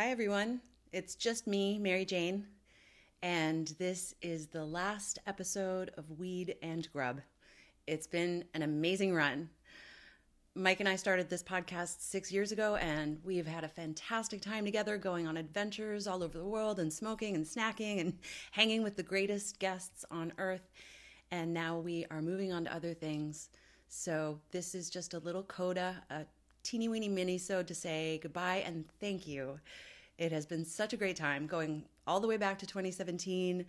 Hi, everyone. It's just me, Mary Jane, and this is the last episode of Weed and Grub. It's been an amazing run. Mike and I started this podcast six years ago, and we've had a fantastic time together going on adventures all over the world and smoking and snacking and hanging with the greatest guests on earth. And now we are moving on to other things. So, this is just a little coda, a teeny weeny mini so to say goodbye and thank you. It has been such a great time going all the way back to 2017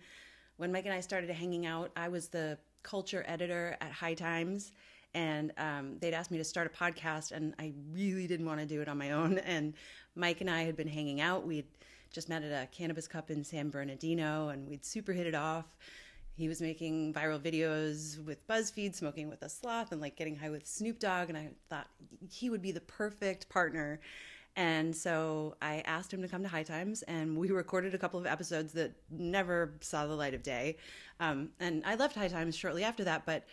when Mike and I started hanging out. I was the culture editor at High Times, and um, they'd asked me to start a podcast, and I really didn't want to do it on my own. And Mike and I had been hanging out. We'd just met at a cannabis cup in San Bernardino, and we'd super hit it off. He was making viral videos with BuzzFeed, smoking with a sloth, and like getting high with Snoop Dogg. And I thought he would be the perfect partner and so I asked him to come to High Times, and we recorded a couple of episodes that never saw the light of day. Um, and I left High Times shortly after that, but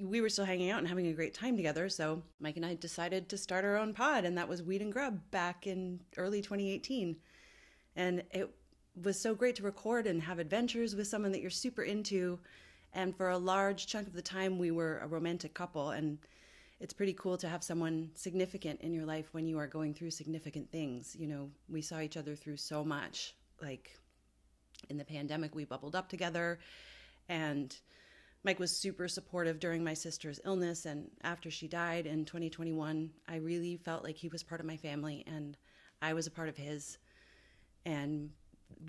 we were still hanging out and having a great time together. So Mike and I decided to start our own pod, and that was Weed and Grub back in early 2018. And it was so great to record and have adventures with someone that you're super into. And for a large chunk of the time, we were a romantic couple. And it's pretty cool to have someone significant in your life when you are going through significant things. You know, we saw each other through so much. Like in the pandemic, we bubbled up together, and Mike was super supportive during my sister's illness. And after she died in 2021, I really felt like he was part of my family, and I was a part of his. And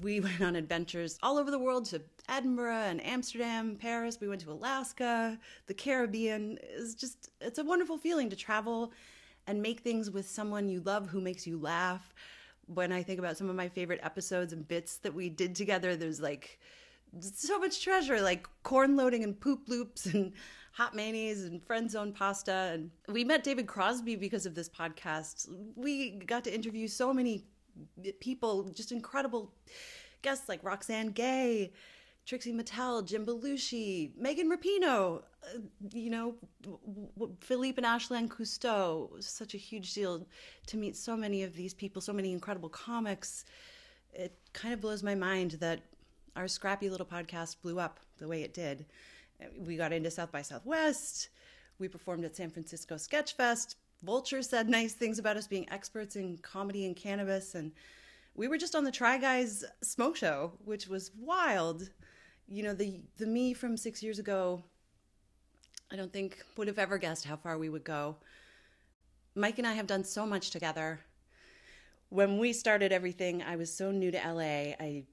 we went on adventures all over the world to Edinburgh and Amsterdam, Paris. We went to Alaska, the Caribbean. It's just, it's a wonderful feeling to travel and make things with someone you love who makes you laugh. When I think about some of my favorite episodes and bits that we did together, there's like so much treasure, like corn loading and poop loops and hot mayonnaise and friend zone pasta. And we met David Crosby because of this podcast. We got to interview so many people, just incredible guests like Roxane Gay, Trixie Mattel, Jim Belushi, Megan Rapinoe, uh, you know, Philippe and Ashlan Cousteau. Such a huge deal to meet so many of these people, so many incredible comics. It kind of blows my mind that our scrappy little podcast blew up the way it did. We got into South by Southwest. We performed at San Francisco Sketch Fest. Vulture said nice things about us being experts in comedy and cannabis. And we were just on the Try Guys smoke show, which was wild. You know, the, the me from six years ago, I don't think would have ever guessed how far we would go. Mike and I have done so much together. When we started everything, I was so new to LA. I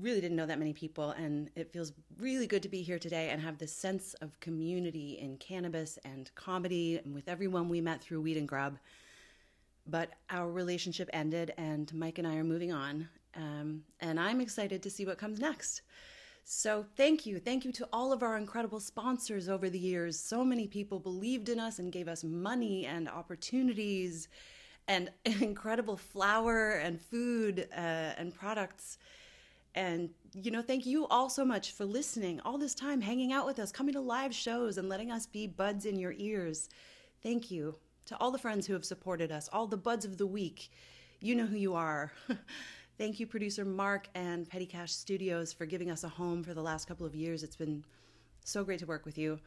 really didn't know that many people and it feels really good to be here today and have this sense of community in cannabis and comedy and with everyone we met through weed and grub. But our relationship ended and mike and i are moving on um, and i'm excited to see what comes next. So thank you. Thank you to all of our incredible sponsors over the years. So many people believed in us and gave us money and opportunities and incredible flour and food uh, and products and, you know, thank you all so much for listening all this time, hanging out with us, coming to live shows, and letting us be buds in your ears. Thank you to all the friends who have supported us, all the buds of the week. You know who you are. Thank you, producer Mark and Petty Cash Studios, for giving us a home for the last couple of years. It's been so great to work with you.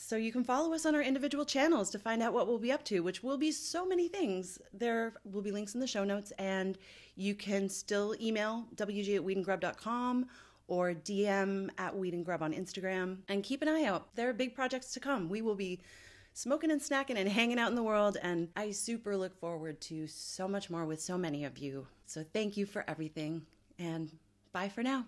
So you can follow us on our individual channels to find out what we'll be up to, which will be so many things. There will be links in the show notes, and you can still email wg at weedandgrub.com or DM at weedandgrub on Instagram. And keep an eye out. There are big projects to come. We will be smoking and snacking and hanging out in the world, and I super look forward to so much more with so many of you. So thank you for everything, and bye for now.